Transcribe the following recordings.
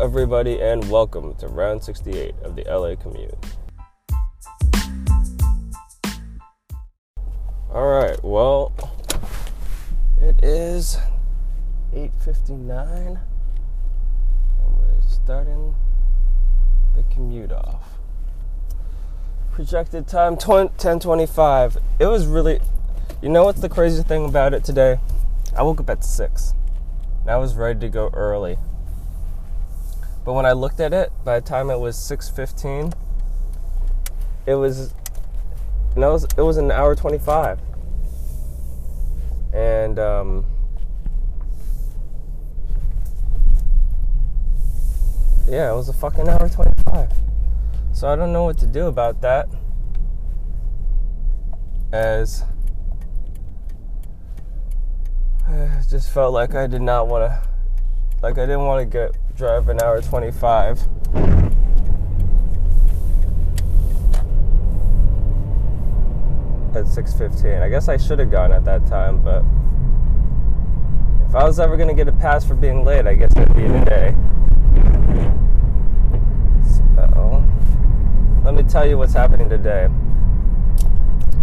everybody, and welcome to round 68 of the LA Commute. All right, well, it is 8:59, and we're starting the commute off. Projected time 10:25. It was really, you know, what's the crazy thing about it today? I woke up at six, and I was ready to go early. But when I looked at it, by the time it was 6:15, it was no, it was, it was an hour 25. And um, yeah, it was a fucking hour 25. So I don't know what to do about that. As I just felt like I did not want to, like I didn't want to get drive an hour 25. At 6:15. I guess I should have gone at that time, but if I was ever gonna get a pass for being late, I guess it'd be today. So, let me tell you what's happening today.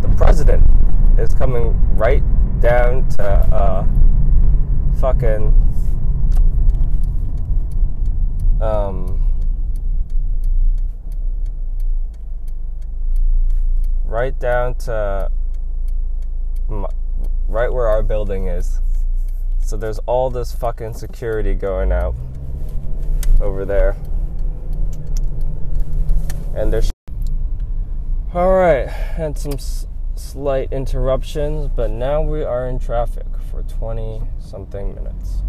The president is coming right down to uh, fucking um, right down to right where our building is. So there's all this fucking security going out over there. And there's all right, and some s- slight interruptions, but now we are in traffic for 20 something minutes.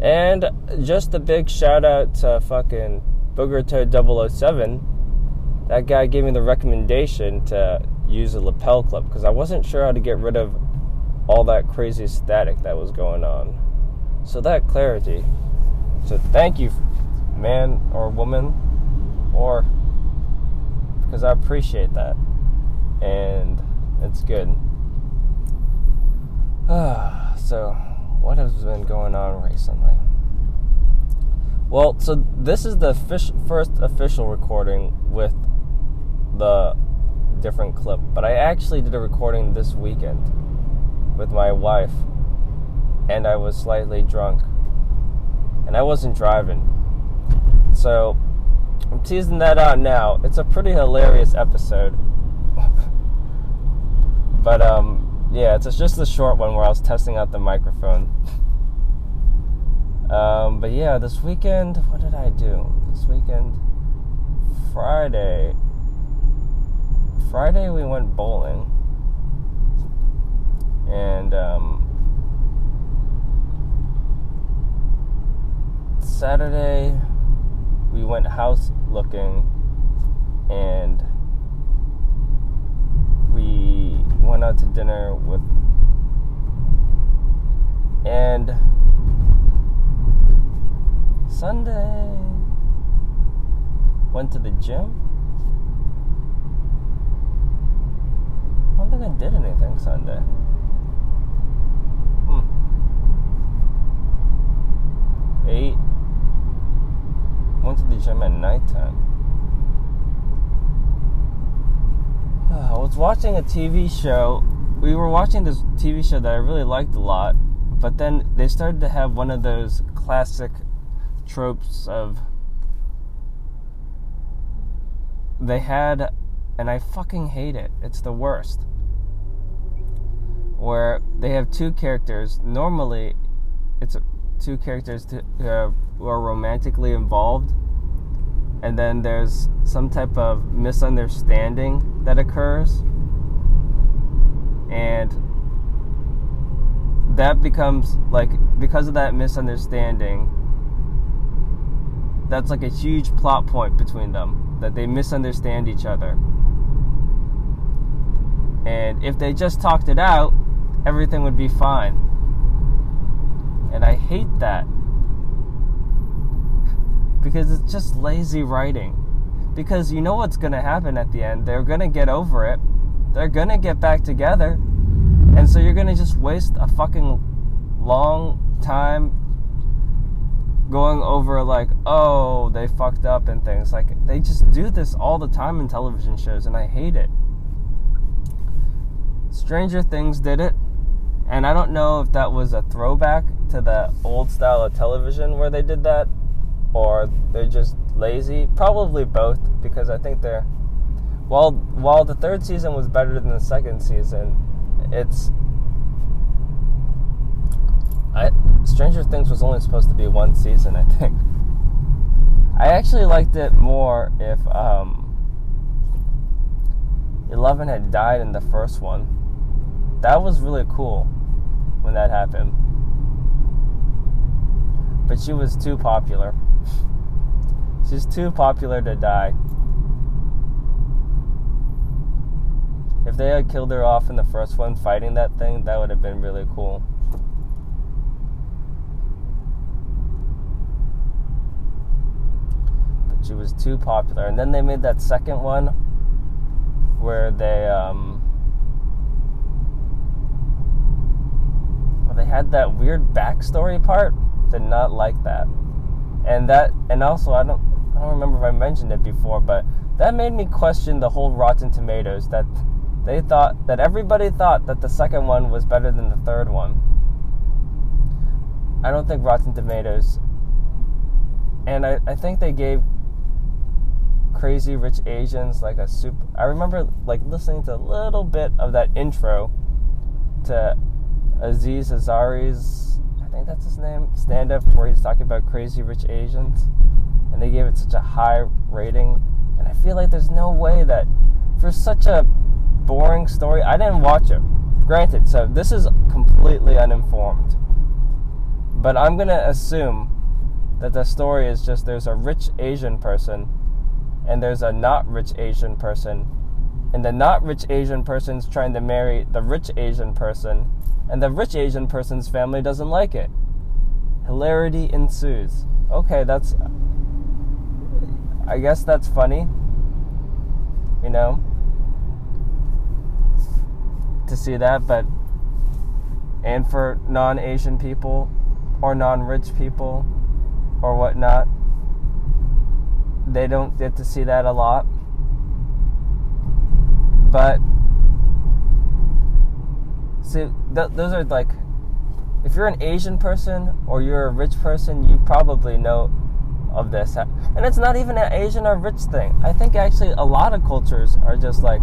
And just a big shout out to fucking Booger Toad 007. That guy gave me the recommendation to use a lapel clip because I wasn't sure how to get rid of all that crazy static that was going on. So that clarity. So thank you, man or woman, or because I appreciate that. And it's good. so what has been going on recently? Well, so this is the first official recording with the different clip, but I actually did a recording this weekend with my wife, and I was slightly drunk, and I wasn't driving. So I'm teasing that out now. It's a pretty hilarious episode. but um yeah, it's just the short one where I was testing out the microphone. Um, but yeah, this weekend, what did I do? This weekend, Friday. Friday we went bowling, and um, Saturday we went house looking, and went out to dinner with and Sunday went to the gym. I don't think I did anything Sunday. Hmm. Eight. Went to the gym at nighttime. I was watching a TV show. We were watching this TV show that I really liked a lot, but then they started to have one of those classic tropes of. They had, and I fucking hate it. It's the worst. Where they have two characters. Normally, it's two characters to, uh, who are romantically involved and then there's some type of misunderstanding that occurs. And that becomes like because of that misunderstanding that's like a huge plot point between them that they misunderstand each other. And if they just talked it out everything would be fine. And i hate that because it's just lazy writing. Because you know what's going to happen at the end. They're going to get over it. They're going to get back together. And so you're going to just waste a fucking long time going over like, oh, they fucked up and things. Like they just do this all the time in television shows and I hate it. Stranger Things did it. And I don't know if that was a throwback to the old style of television where they did that or they're just lazy. Probably both because I think they're while while the third season was better than the second season, it's I Stranger Things was only supposed to be one season, I think. I actually liked it more if um, Eleven had died in the first one. That was really cool when that happened. But she was too popular. She's too popular to die. If they had killed her off in the first one fighting that thing, that would have been really cool. But she was too popular. And then they made that second one where they um well, they had that weird backstory part. Did not like that. And that and also I don't I don't remember if I mentioned it before, but that made me question the whole Rotten Tomatoes that they thought that everybody thought that the second one was better than the third one. I don't think Rotten Tomatoes, and I, I think they gave Crazy Rich Asians like a super. I remember like listening to a little bit of that intro to Aziz Ansari's, I think that's his name, stand up where he's talking about Crazy Rich Asians, and they gave it such a high rating. And I feel like there's no way that for such a boring story. I didn't watch it. Granted, so this is completely uninformed. But I'm going to assume that the story is just there's a rich Asian person and there's a not rich Asian person. And the not rich Asian person's trying to marry the rich Asian person, and the rich Asian person's family doesn't like it. Hilarity ensues. Okay, that's. I guess that's funny. You know? to see that, but and for non-Asian people or non-rich people or whatnot, they don't get to see that a lot. But see, th- those are like, if you're an Asian person or you're a rich person, you probably know of this. And it's not even an Asian or rich thing. I think actually a lot of cultures are just like,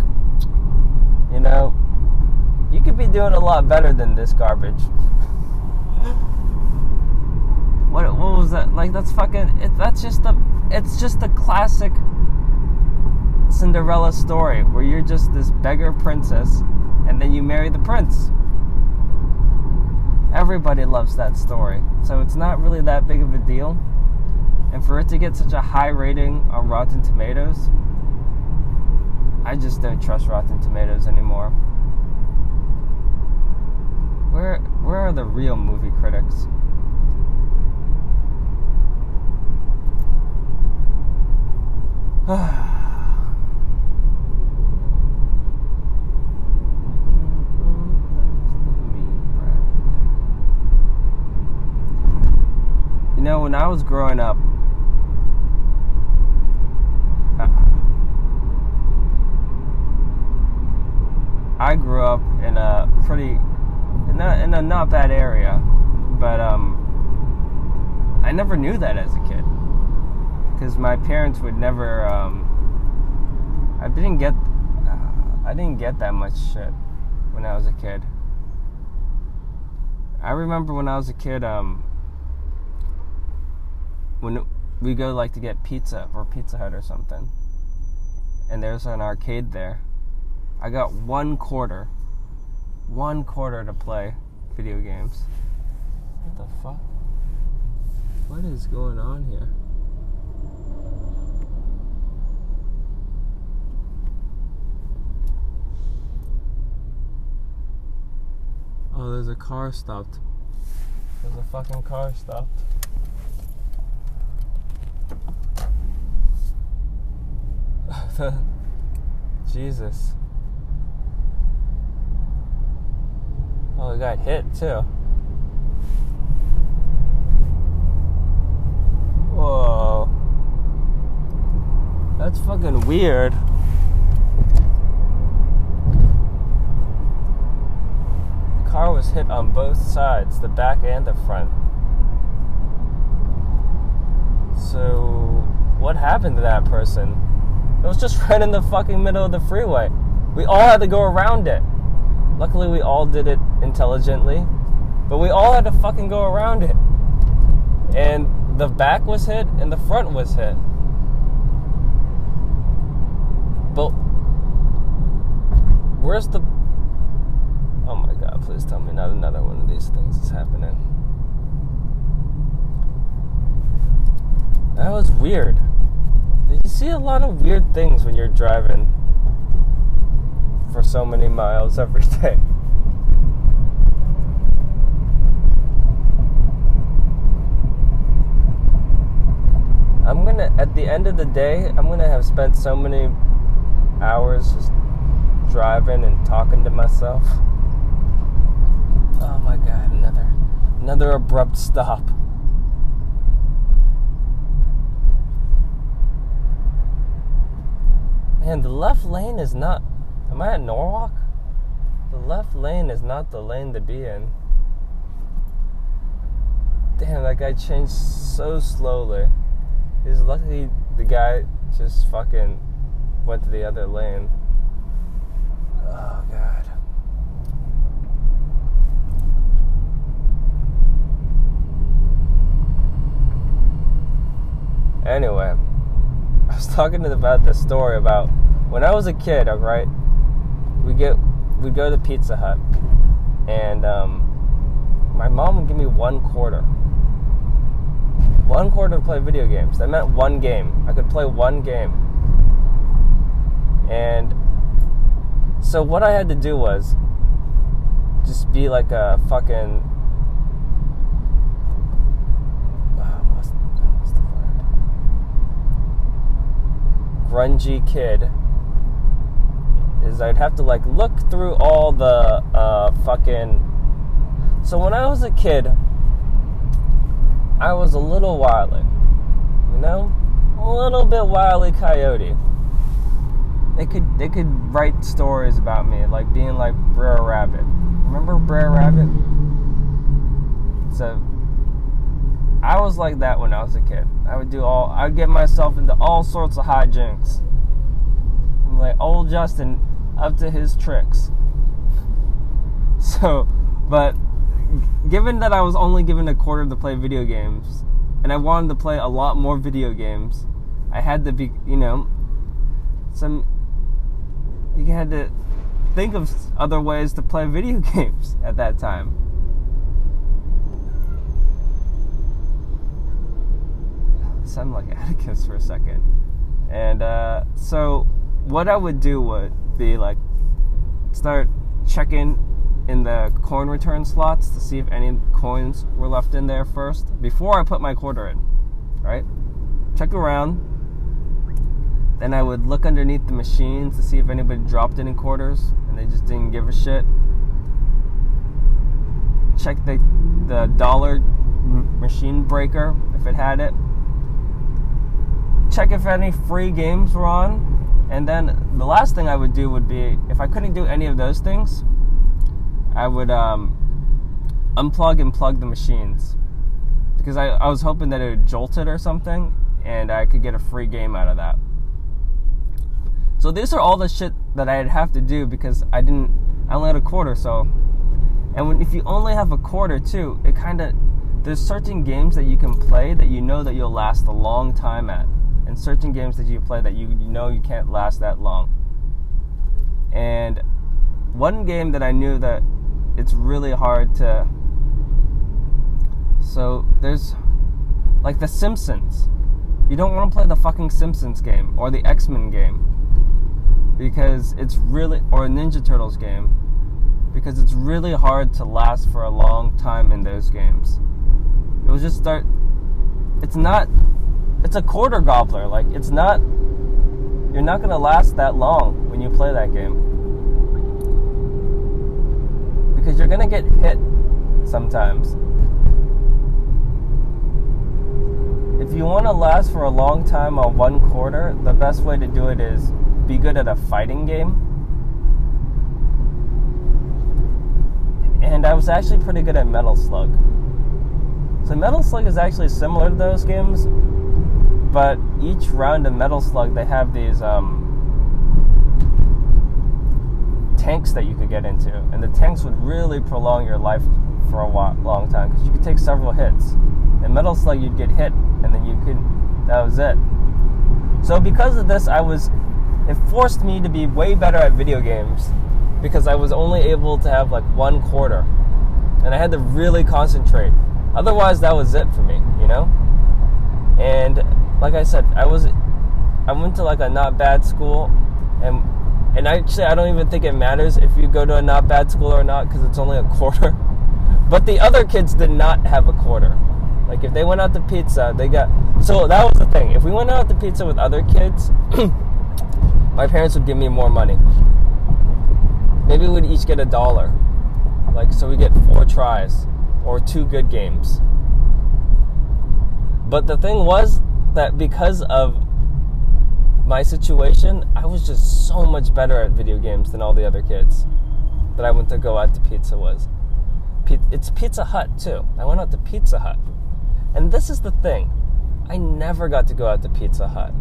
you know, you could be doing a lot better than this garbage. what what was that? Like that's fucking it, that's just the it's just the classic Cinderella story where you're just this beggar princess and then you marry the prince. Everybody loves that story. So it's not really that big of a deal. And for it to get such a high rating on Rotten Tomatoes, I just don't trust Rotten Tomatoes anymore. Where where are the real movie critics? you know, when I was growing up, I grew up in a pretty not in a not bad area, but um, I never knew that as a kid because my parents would never. Um, I didn't get. Uh, I didn't get that much shit when I was a kid. I remember when I was a kid, um, when we go like to get pizza or Pizza Hut or something, and there's an arcade there. I got one quarter one quarter to play video games. What the fuck? What is going on here? Oh, there's a car stopped. There's a fucking car stopped. Jesus. Oh, we got hit too. Whoa. That's fucking weird. The car was hit on both sides, the back and the front. So, what happened to that person? It was just right in the fucking middle of the freeway. We all had to go around it. Luckily, we all did it intelligently, but we all had to fucking go around it. And the back was hit and the front was hit. But where's the. Oh my god, please tell me not another one of these things is happening. That was weird. You see a lot of weird things when you're driving for so many miles every day. I'm gonna, at the end of the day, I'm gonna have spent so many hours just driving and talking to myself. Oh my god, another, another abrupt stop. Man, the left lane is not. Am I at Norwalk? The left lane is not the lane to be in. Damn, that guy changed so slowly. He's lucky the guy just fucking went to the other lane. Oh, God. Anyway, I was talking about this story about when I was a kid, alright? We get we go to the Pizza Hut and um, my mom would give me one quarter one quarter to play video games. That meant one game. I could play one game. And so what I had to do was just be like a fucking grungy kid is I'd have to like look through all the uh, fucking so when I was a kid I was a little wily. You know? A little bit wily coyote. They could they could write stories about me, like being like Brer Rabbit. Remember Brer Rabbit? So I was like that when I was a kid. I would do all I'd get myself into all sorts of hijinks. I'm like old Justin up to his tricks. So but given that I was only given a quarter to play video games, and I wanted to play a lot more video games, I had to be, you know, some. You had to think of other ways to play video games at that time. Sound like Atticus for a second, and uh, so what I would do would be like start checking in the coin return slots to see if any coins were left in there first before I put my quarter in. Right? Check around. Then I would look underneath the machines to see if anybody dropped any quarters and they just didn't give a shit. Check the the dollar machine breaker if it had it. Check if any free games were on. And then the last thing I would do would be if I couldn't do any of those things, I would um, unplug and plug the machines. Because I, I was hoping that it would jolt it or something and I could get a free game out of that. So these are all the shit that I'd have to do because I didn't I only had a quarter so. And when, if you only have a quarter too it kind of there's certain games that you can play that you know that you'll last a long time at and certain games that you play that you, you know you can't last that long and one game that I knew that it's really hard to. So there's like The Simpsons. You don't want to play the fucking Simpsons game or the X Men game because it's really or a Ninja Turtles game because it's really hard to last for a long time in those games. It will just start. It's not. It's a quarter gobbler. Like it's not. You're not gonna last that long when you play that game because you're gonna get hit sometimes. if you want to last for a long time on one quarter, the best way to do it is be good at a fighting game. And I was actually pretty good at Metal Slug. So Metal Slug is actually similar to those games, but each round of Metal Slug they have these um, tanks that you could get into, and the tanks would really prolong your life for a while, long time because you could take several hits. In Metal Slug, you'd get hit, and then you could. That was it. So because of this, I was. It forced me to be way better at video games because I was only able to have like one quarter, and I had to really concentrate. Otherwise, that was it for me, you know. And like I said, I was. I went to like a not bad school, and and actually, I don't even think it matters if you go to a not bad school or not because it's only a quarter. But the other kids did not have a quarter. Like if they went out to pizza, they got. So that was the thing. If we went out to pizza with other kids, my parents would give me more money. Maybe we'd each get a dollar. Like so, we get four tries or two good games. But the thing was that because of my situation, I was just so much better at video games than all the other kids that I went to go out to pizza was. It's Pizza Hut too. I went out to Pizza Hut. And this is the thing I never got to go out to Pizza Hut.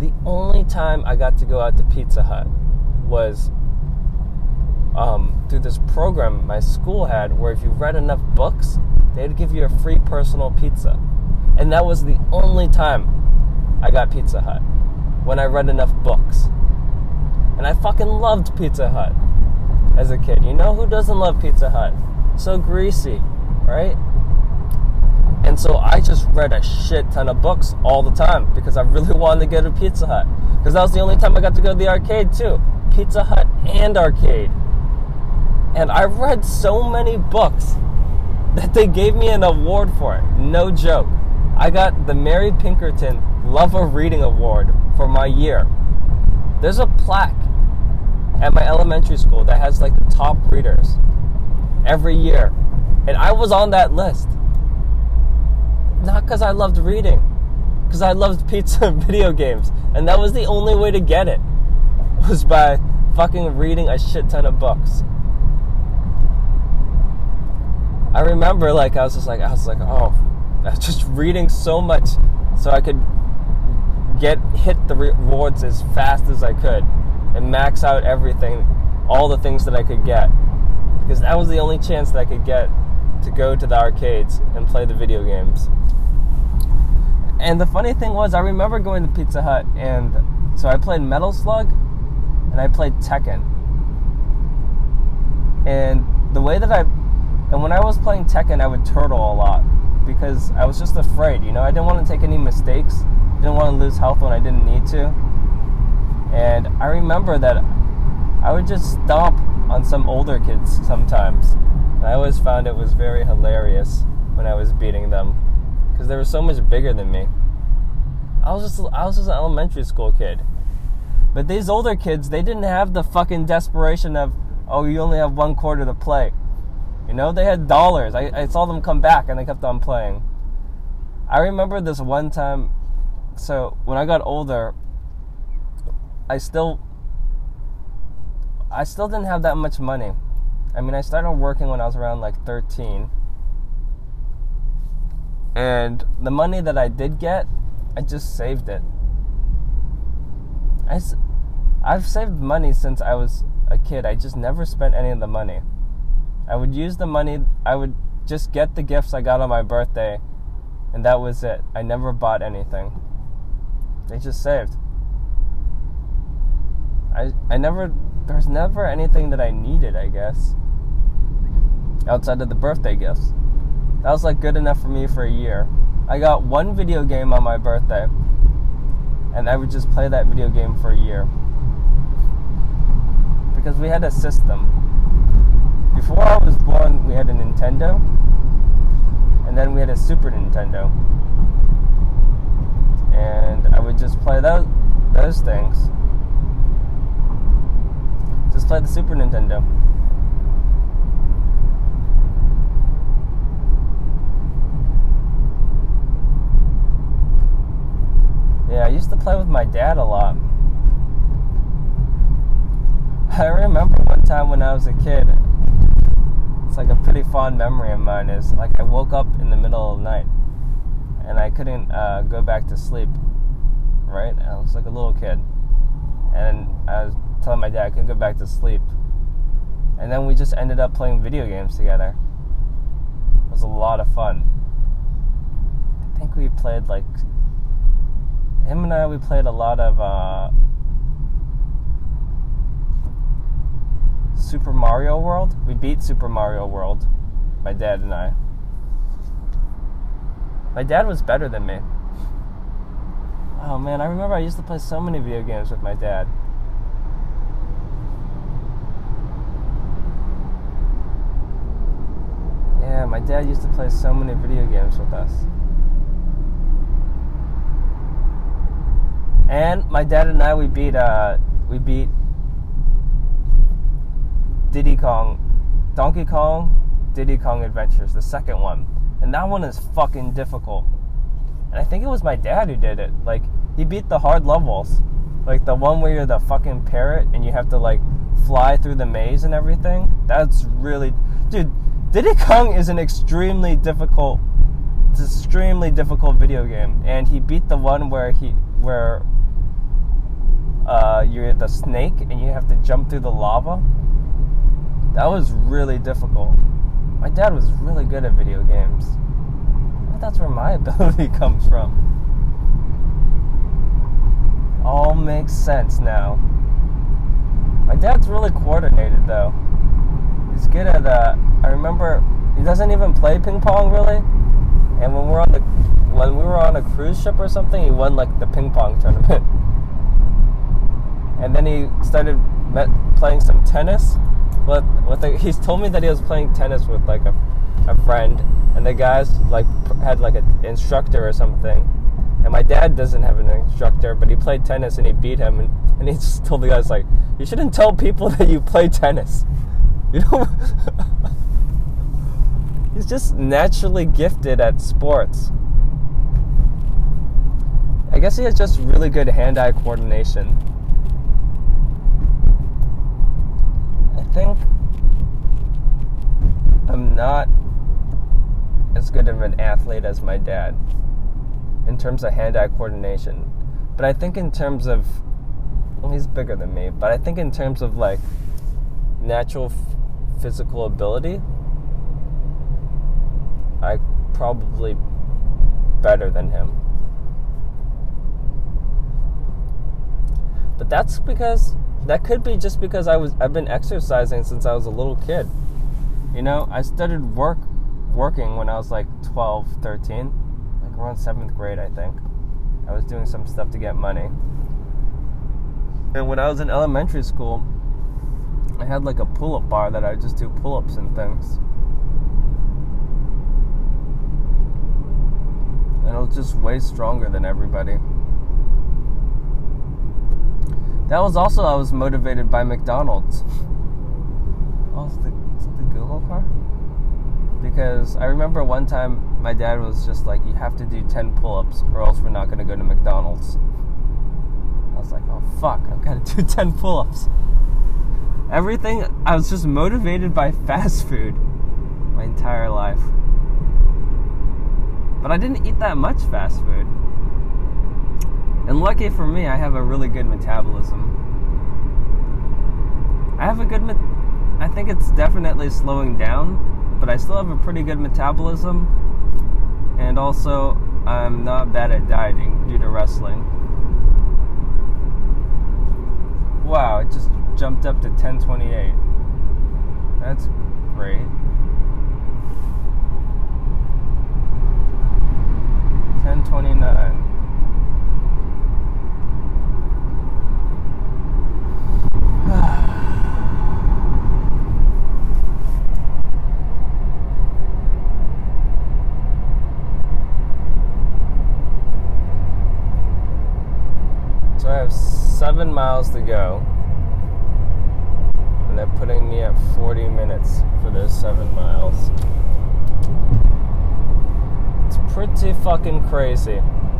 The only time I got to go out to Pizza Hut was um, through this program my school had where if you read enough books, they'd give you a free personal pizza. And that was the only time I got Pizza Hut when I read enough books. And I fucking loved Pizza Hut as a kid. You know who doesn't love Pizza Hut? So greasy, right? And so I just read a shit ton of books all the time because I really wanted to go to Pizza Hut. Because that was the only time I got to go to the arcade too. Pizza Hut and arcade. And I read so many books that they gave me an award for it. No joke. I got the Mary Pinkerton Love of Reading Award for my year. There's a plaque at my elementary school that has like the top readers every year. And I was on that list. Not because I loved reading, because I loved pizza and video games. And that was the only way to get it, was by fucking reading a shit ton of books. I remember, like, I was just like, I was like, oh, just reading so much so I could get hit the rewards as fast as I could and max out everything, all the things that I could get, because that was the only chance that I could get to go to the arcades and play the video games. And the funny thing was, I remember going to Pizza Hut, and so I played Metal Slug and I played Tekken. And the way that I, and when I was playing Tekken, I would turtle a lot because I was just afraid, you know, I didn't want to take any mistakes, didn't want to lose health when I didn't need to. And I remember that I would just stomp on some older kids sometimes. And I always found it was very hilarious when I was beating them because they were so much bigger than me. I was just I was just an elementary school kid. But these older kids, they didn't have the fucking desperation of, oh, you only have one quarter to play. You know, they had dollars. I, I saw them come back and they kept on playing. I remember this one time. So when I got older, I still I still didn't have that much money. I mean, I started working when I was around like 13. And the money that I did get, I just saved it. I, I've saved money since I was a kid. I just never spent any of the money. I would use the money, I would just get the gifts I got on my birthday, and that was it. I never bought anything. They just saved. I I never there's never anything that I needed, I guess. Outside of the birthday gifts. That was like good enough for me for a year. I got one video game on my birthday, and I would just play that video game for a year. Because we had a system. Before I was born, we had a Nintendo, and then we had a Super Nintendo. And I would just play those, those things just play the Super Nintendo. Yeah, I used to play with my dad a lot. I remember one time when I was a kid. It's like a pretty fond memory of mine. Is like I woke up in the middle of the night, and I couldn't uh, go back to sleep. Right? I was like a little kid, and I was telling my dad I couldn't go back to sleep. And then we just ended up playing video games together. It was a lot of fun. I think we played like him and I. We played a lot of uh, Super Mario World. We beat Super Mario World. My dad and I. My dad was better than me. Oh man, I remember I used to play so many video games with my dad. Yeah, my dad used to play so many video games with us. And my dad and I we beat uh we beat Diddy Kong Donkey Kong Diddy Kong Adventures, the second one. And that one is fucking difficult. And I think it was my dad who did it. Like he beat the hard levels. Like the one where you're the fucking parrot and you have to like fly through the maze and everything. That's really dude, Diddy Kong is an extremely difficult it's an extremely difficult video game. And he beat the one where he where uh, you're the snake and you have to jump through the lava. That was really difficult. My dad was really good at video games. But that's where my ability comes from. All makes sense now. My dad's really coordinated though. He's good at uh I remember he doesn't even play ping pong really. And when we're on the when we were on a cruise ship or something, he won like the ping pong tournament. and then he started met, playing some tennis. But with the, he's told me that he was playing tennis with like a, a friend, and the guys like had like an instructor or something. And my dad doesn't have an instructor, but he played tennis and he beat him. And, and he just told the guys like, "You shouldn't tell people that you play tennis." You know, he's just naturally gifted at sports. I guess he has just really good hand-eye coordination. I think I'm not as good of an athlete as my dad in terms of hand eye coordination. But I think in terms of, well, he's bigger than me, but I think in terms of like natural f- physical ability, I probably better than him. But that's because that could be just because I was I've been exercising since I was a little kid. You know, I started work working when I was like 12, 13, like around 7th grade, I think. I was doing some stuff to get money. And when I was in elementary school, I had like a pull-up bar that I just do pull-ups and things. And I was just way stronger than everybody. That was also I was motivated by McDonald's. Oh, is, the, is the Google car? Because I remember one time my dad was just like, "You have to do ten pull-ups, or else we're not to go to McDonald's." I was like, "Oh fuck, I've got to do ten pull-ups." Everything I was just motivated by fast food my entire life. But I didn't eat that much fast food. And lucky for me, I have a really good metabolism. I have a good, me- I think it's definitely slowing down, but I still have a pretty good metabolism. And also, I'm not bad at dieting due to wrestling. Wow, it just jumped up to 1028. That's great. 1029. So I have seven miles to go. And they're putting me at 40 minutes for those seven miles. It's pretty fucking crazy.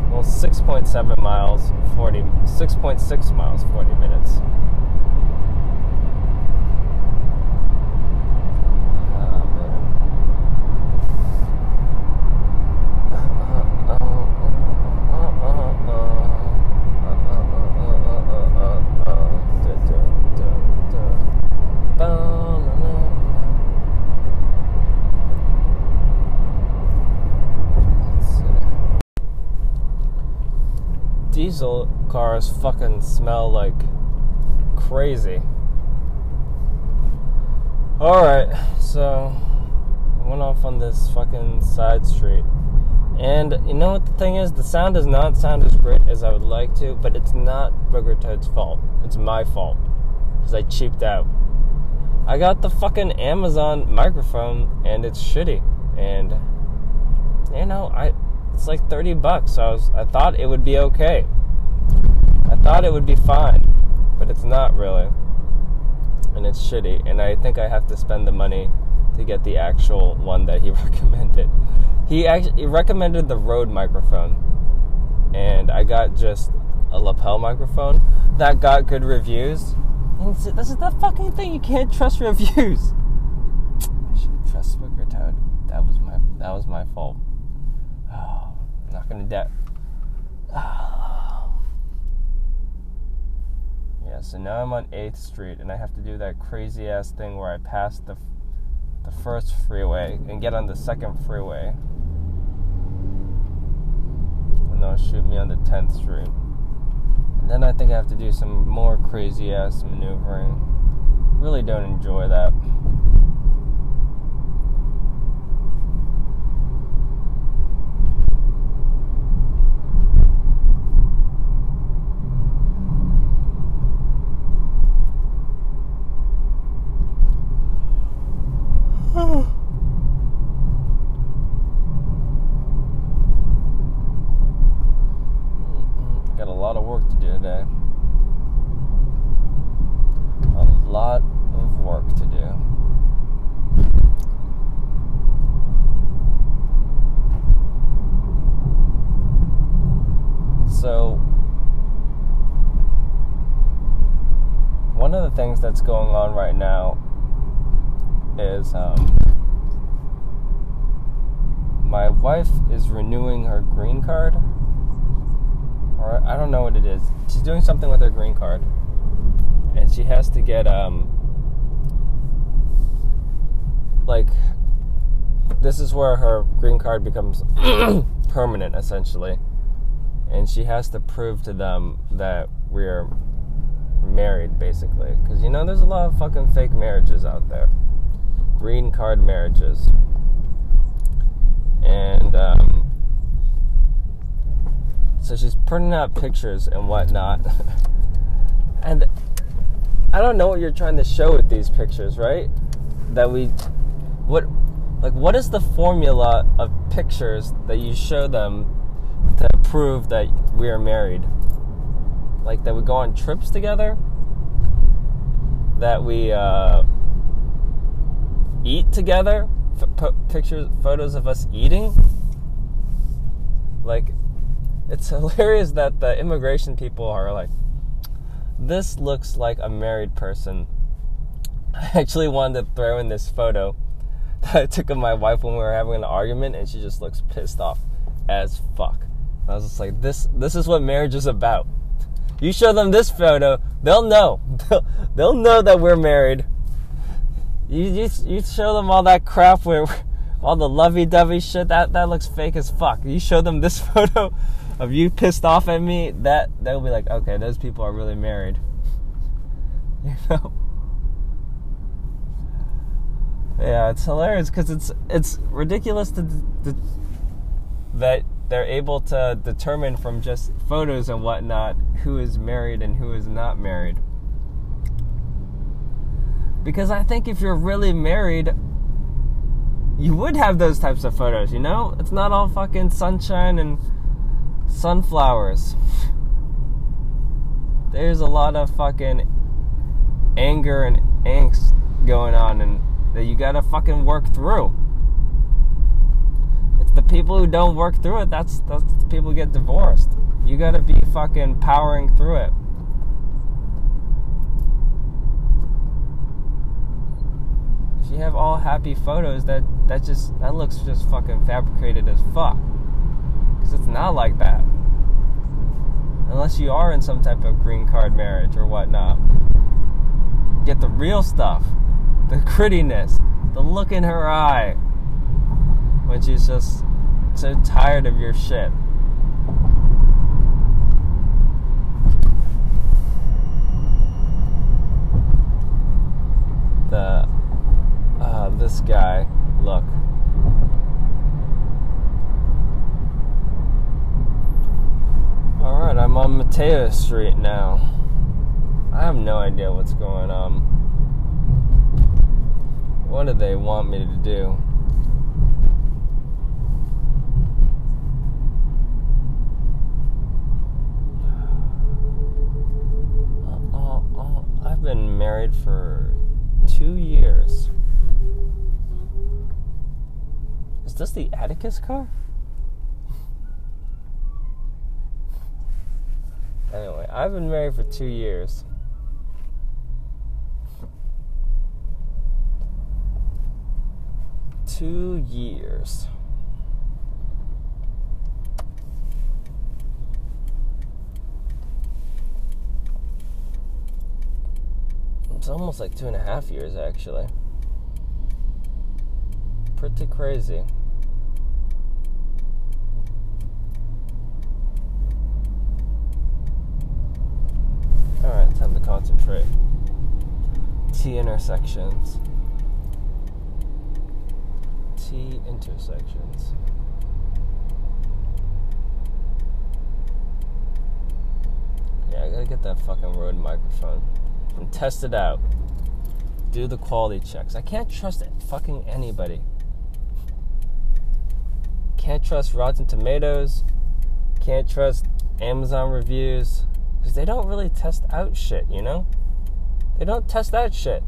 well, 6.7 miles, 40, 6.6 miles, 40 minutes. Diesel cars fucking smell like crazy. Alright, so I went off on this fucking side street. And you know what the thing is? The sound does not sound as great as I would like to, but it's not Booger Toad's fault. It's my fault. Because I cheaped out. I got the fucking Amazon microphone and it's shitty. And you know, I it's like 30 bucks. So I was I thought it would be okay. I thought it would be fine, but it's not really. And it's shitty and I think I have to spend the money to get the actual one that he recommended. He actually he recommended the Rode microphone. And I got just a lapel microphone that got good reviews. And this is the fucking thing. You can't trust reviews. I should trust Booger Toad. That was my that was my fault. Oh, I'm not gonna de- oh. Yeah, so now I'm on 8th Street and I have to do that crazy ass thing where I pass the the first freeway and get on the second freeway. And they'll shoot me on the 10th Street. And then I think I have to do some more crazy ass maneuvering. Really don't enjoy that. Got a lot of work to do today. A lot of work to do. So, one of the things that's going right now is um, my wife is renewing her green card. Or I don't know what it is. She's doing something with her green card, and she has to get um like this is where her green card becomes permanent essentially, and she has to prove to them that we're married basically because you know there's a lot of fucking fake marriages out there green card marriages and um, so she's printing out pictures and whatnot. and I don't know what you're trying to show with these pictures, right? That we, what, like, what is the formula of pictures that you show them to prove that we are married? Like, that we go on trips together? That we, uh, eat together? F- pictures, photos of us eating? Like, it's hilarious that the immigration people are like, this looks like a married person. I actually wanted to throw in this photo that I took of my wife when we were having an argument, and she just looks pissed off as fuck. I was just like, this this is what marriage is about. You show them this photo, they'll know. They'll, they'll know that we're married. You, you, you show them all that crap where all the lovey-dovey shit that that looks fake as fuck. You show them this photo of you pissed off at me, that they'll be like, okay, those people are really married. You know? Yeah, it's hilarious because it's it's ridiculous to, to, that they're able to determine from just photos and whatnot who is married and who is not married. Because I think if you're really married, you would have those types of photos, you know? It's not all fucking sunshine and sunflowers. There's a lot of fucking anger and angst going on and that you gotta fucking work through. People who don't work through it, that's that's people get divorced. You gotta be fucking powering through it. If you have all happy photos, that that just that looks just fucking fabricated as fuck. Cause it's not like that. Unless you are in some type of green card marriage or whatnot. Get the real stuff, the grittiness, the look in her eye when she's just so tired of your shit. The uh, this guy, look. All right, I'm on Mateo Street now. I have no idea what's going on. What do they want me to do? Been married for two years. Is this the Atticus car? Anyway, I've been married for two years. Two years. It's almost like two and a half years, actually. Pretty crazy. Alright, time to concentrate. T intersections. T intersections. Yeah, I gotta get that fucking Rode microphone and test it out. Do the quality checks. I can't trust fucking anybody. Can't trust Rotten Tomatoes. Can't trust Amazon reviews. Because they don't really test out shit, you know? They don't test out shit.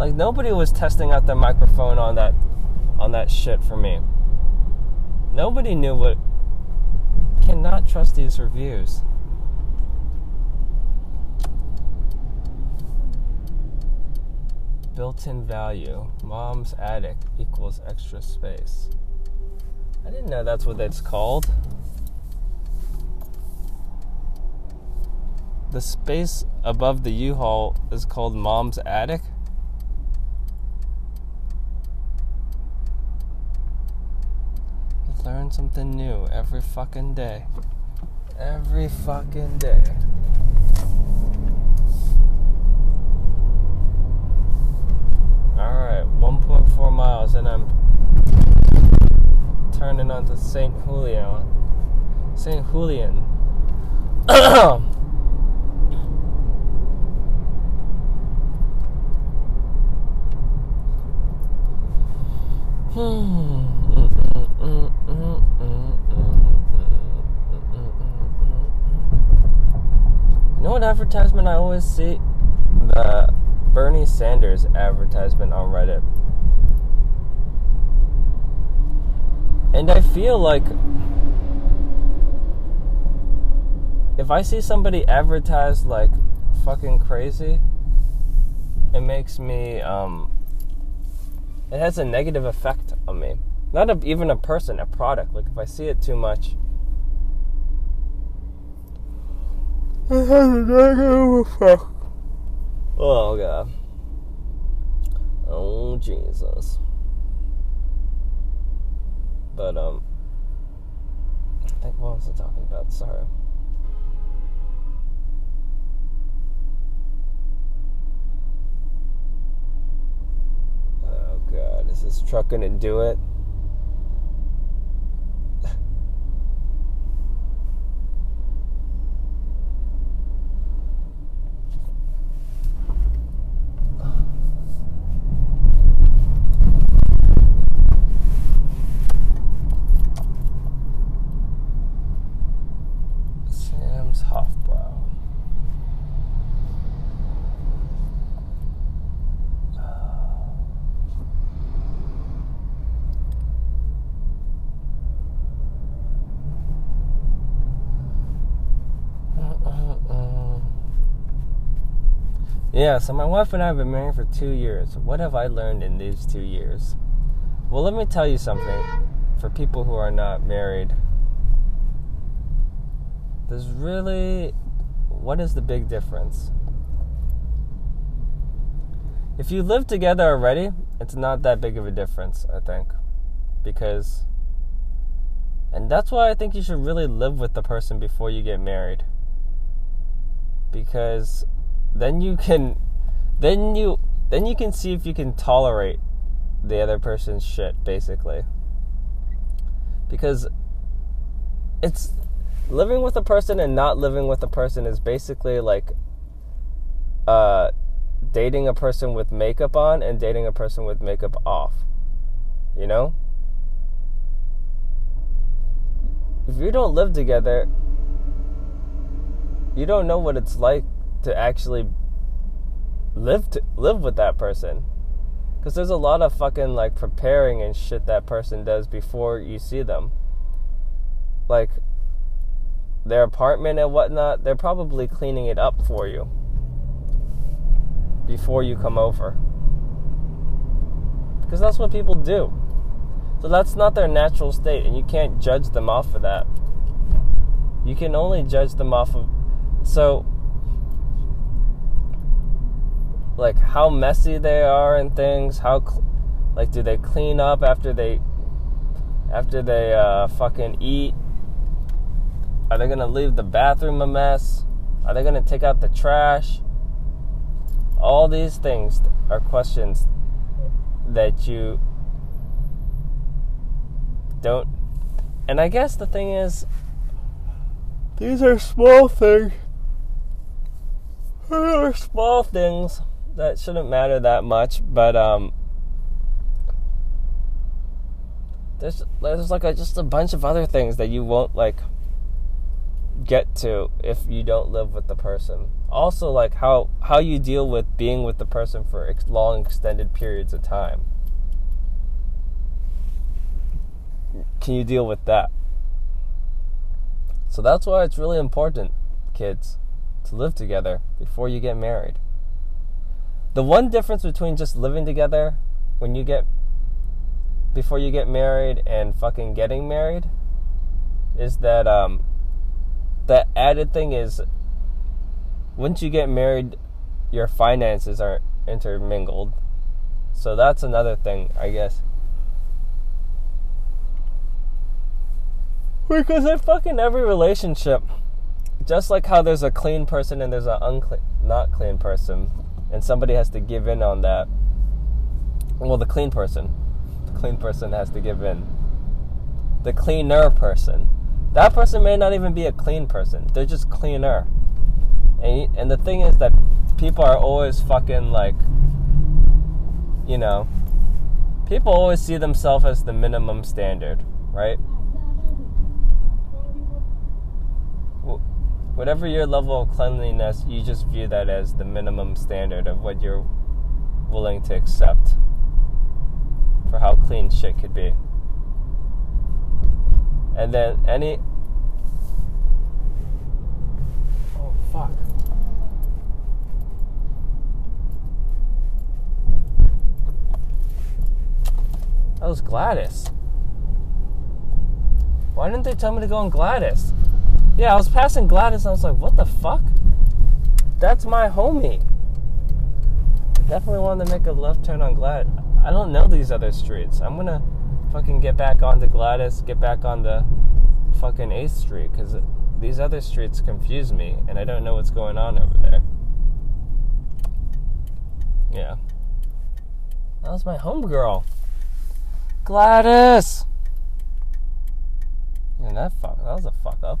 Like nobody was testing out the microphone on that on that shit for me. Nobody knew what cannot trust these reviews. Built-in value. Mom's attic equals extra space. I didn't know that's what it's called. The space above the U-Haul is called Mom's attic. Something new every fucking day. Every fucking day. Alright, 1.4 miles, and I'm turning onto St. Julian. St. Julian. hmm. You know what advertisement I always see? The Bernie Sanders advertisement on Reddit. And I feel like if I see somebody advertise like fucking crazy, it makes me, um, it has a negative effect on me. Not a, even a person, a product. Like if I see it too much, Oh god. Oh Jesus. But um I think what was I talking about? Sorry. Oh god, is this truck gonna do it? Yeah, so my wife and I have been married for two years. What have I learned in these two years? Well, let me tell you something. For people who are not married, there's really. What is the big difference? If you live together already, it's not that big of a difference, I think. Because. And that's why I think you should really live with the person before you get married. Because then you can then you then you can see if you can tolerate the other person's shit basically. Because it's living with a person and not living with a person is basically like uh dating a person with makeup on and dating a person with makeup off you know? If you don't live together you don't know what it's like to actually live to, live with that person. Because there's a lot of fucking like preparing and shit that person does before you see them. Like their apartment and whatnot they're probably cleaning it up for you before you come over. Because that's what people do. So that's not their natural state and you can't judge them off of that. You can only judge them off of so like how messy they are and things. How cl- like do they clean up after they after they uh, fucking eat? Are they gonna leave the bathroom a mess? Are they gonna take out the trash? All these things are questions that you don't. And I guess the thing is, these are small things. These are small things that shouldn't matter that much, but um, there's there's like a, just a bunch of other things that you won't like get to if you don't live with the person. Also, like how how you deal with being with the person for ex- long extended periods of time. Can you deal with that? So that's why it's really important, kids, to live together before you get married. The one difference between just living together when you get before you get married and fucking getting married is that um the added thing is once you get married your finances are intermingled. So that's another thing, I guess. Because in fucking every relationship, just like how there's a clean person and there's an unclean, not clean person, and somebody has to give in on that. Well, the clean person, the clean person has to give in. The cleaner person, that person may not even be a clean person. They're just cleaner. And and the thing is that people are always fucking like, you know, people always see themselves as the minimum standard, right? Whatever your level of cleanliness, you just view that as the minimum standard of what you're willing to accept for how clean shit could be. And then any. Oh, fuck. That was Gladys. Why didn't they tell me to go on Gladys? Yeah, I was passing Gladys and I was like, what the fuck? That's my homie. Definitely wanted to make a left turn on Gladys. I don't know these other streets. I'm gonna fucking get back onto Gladys, get back on the fucking 8th Street, because these other streets confuse me and I don't know what's going on over there. Yeah. That was my homegirl. Gladys! Yeah, that fuck, that was a fuck up.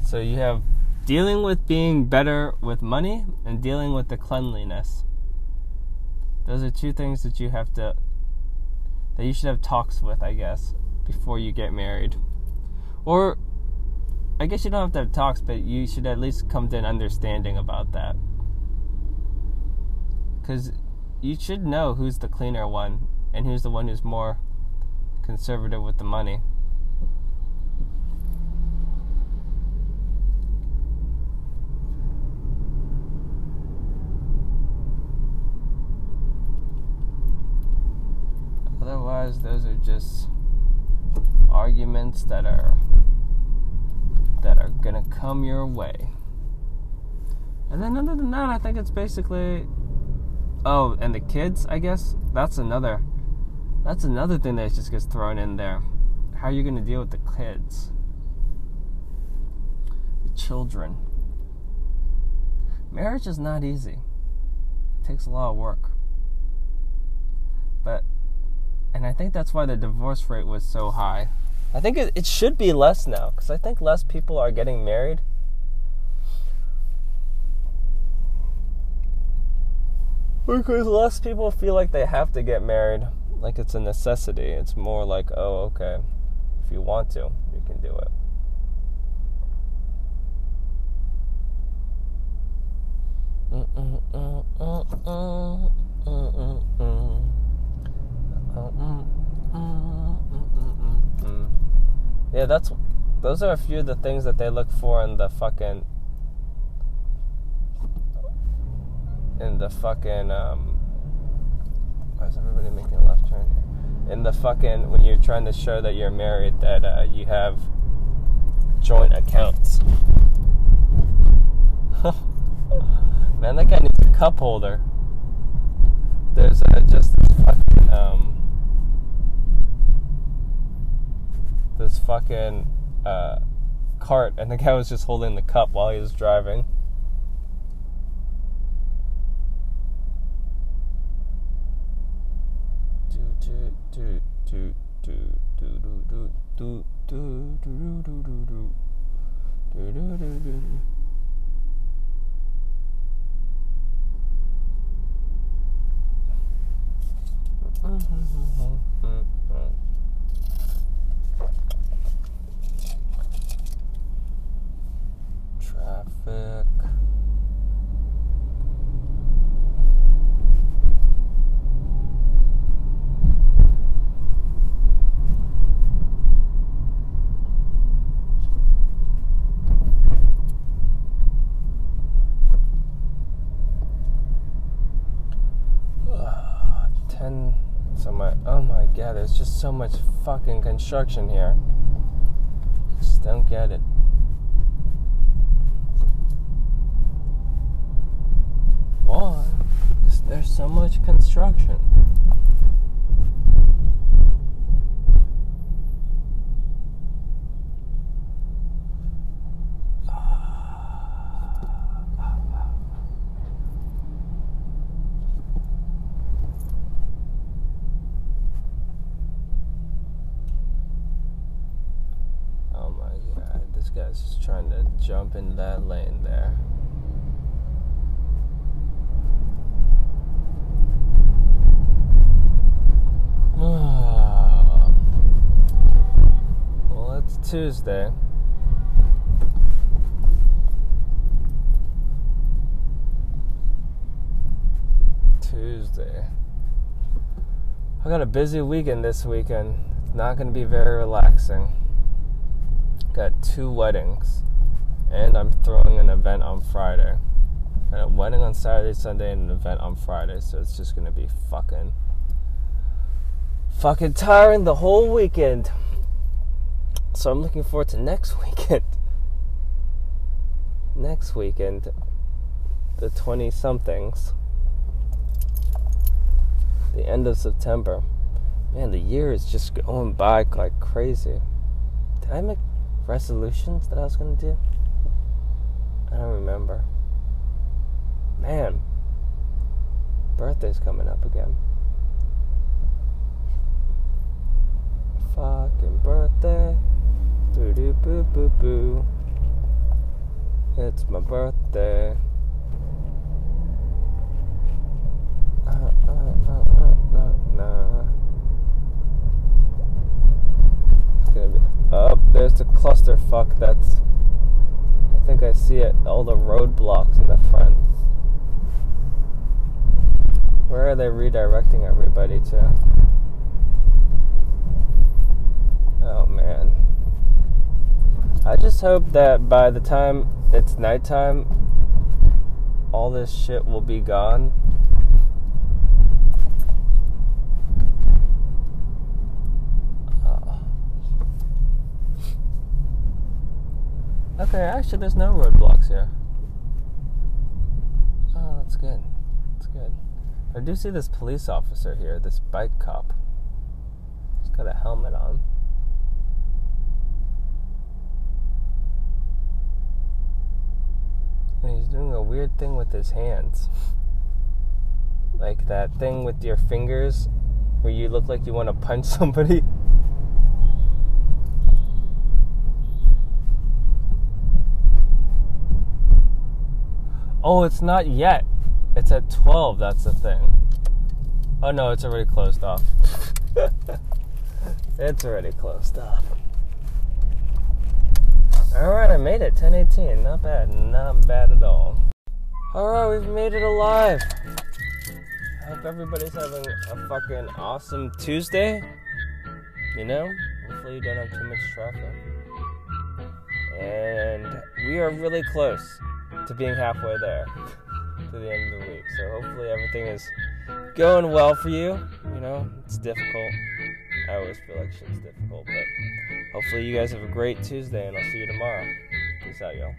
So you have dealing with being better with money and dealing with the cleanliness. Those are two things that you have to that you should have talks with, I guess, before you get married. Or I guess you don't have to have talks, but you should at least come to an understanding about that. Cuz you should know who's the cleaner one and who's the one who's more conservative with the money. Those are just arguments that are that are gonna come your way. And then other than that, I think it's basically oh, and the kids, I guess that's another that's another thing that just gets thrown in there. How are you gonna deal with the kids? The children. Marriage is not easy. It takes a lot of work. But and I think that's why the divorce rate was so high. I think it, it should be less now because I think less people are getting married. Because less people feel like they have to get married, like it's a necessity. It's more like, oh, okay, if you want to, you can do it. Mm, mm, mm, Yeah, that's those are a few of the things that they look for in the fucking in the fucking um why is everybody making a left turn here? In the fucking when you're trying to show that you're married that uh, you have joint accounts. Man, that guy needs a cup holder. There's uh, just this fucking um this fucking uh, cart, and the guy was just holding the cup while he was driving. Traffic. Ten. So my. Oh my god, there's just so much fucking construction here. I just don't get it. Why is there so much construction? Oh my god, this guy's just trying to jump in that lane there. Ah. well, it's Tuesday. Tuesday. I got a busy weekend this weekend. It's not going to be very relaxing. Got two weddings, and I'm throwing an event on Friday. And a wedding on Saturday, Sunday, and an event on Friday, so it's just to be fucking fucking tiring the whole weekend. So I'm looking forward to next weekend. Next weekend, the 20 somethings. The end of September. Man, the year is just going by like crazy. Did I make resolutions that I was to do? I don't remember. Man, birthday's coming up again. Fucking birthday. Boo doo boo boo boo. It's my birthday. Uh, uh, uh, uh. Oh, there's the clusterfuck that's. I think I see it. All the roadblocks in the front. Where are they redirecting everybody to? Oh man. I just hope that by the time it's nighttime, all this shit will be gone. Uh. Okay, actually, there's no roadblocks here. Oh, that's good. That's good. I do see this police officer here, this bike cop. He's got a helmet on. And he's doing a weird thing with his hands. Like that thing with your fingers where you look like you want to punch somebody. Oh, it's not yet. It's at 12, that's the thing. Oh no, it's already closed off. it's already closed off. Alright, I made it. 1018. Not bad. Not bad at all. Alright, we've made it alive. I hope everybody's having a fucking awesome Tuesday. You know? Hopefully you don't have too much traffic. And we are really close to being halfway there to the end of the week. So hopefully everything is going well for you. You know, it's difficult. I always feel like shit's difficult, but hopefully you guys have a great Tuesday and I'll see you tomorrow. Peace out, y'all.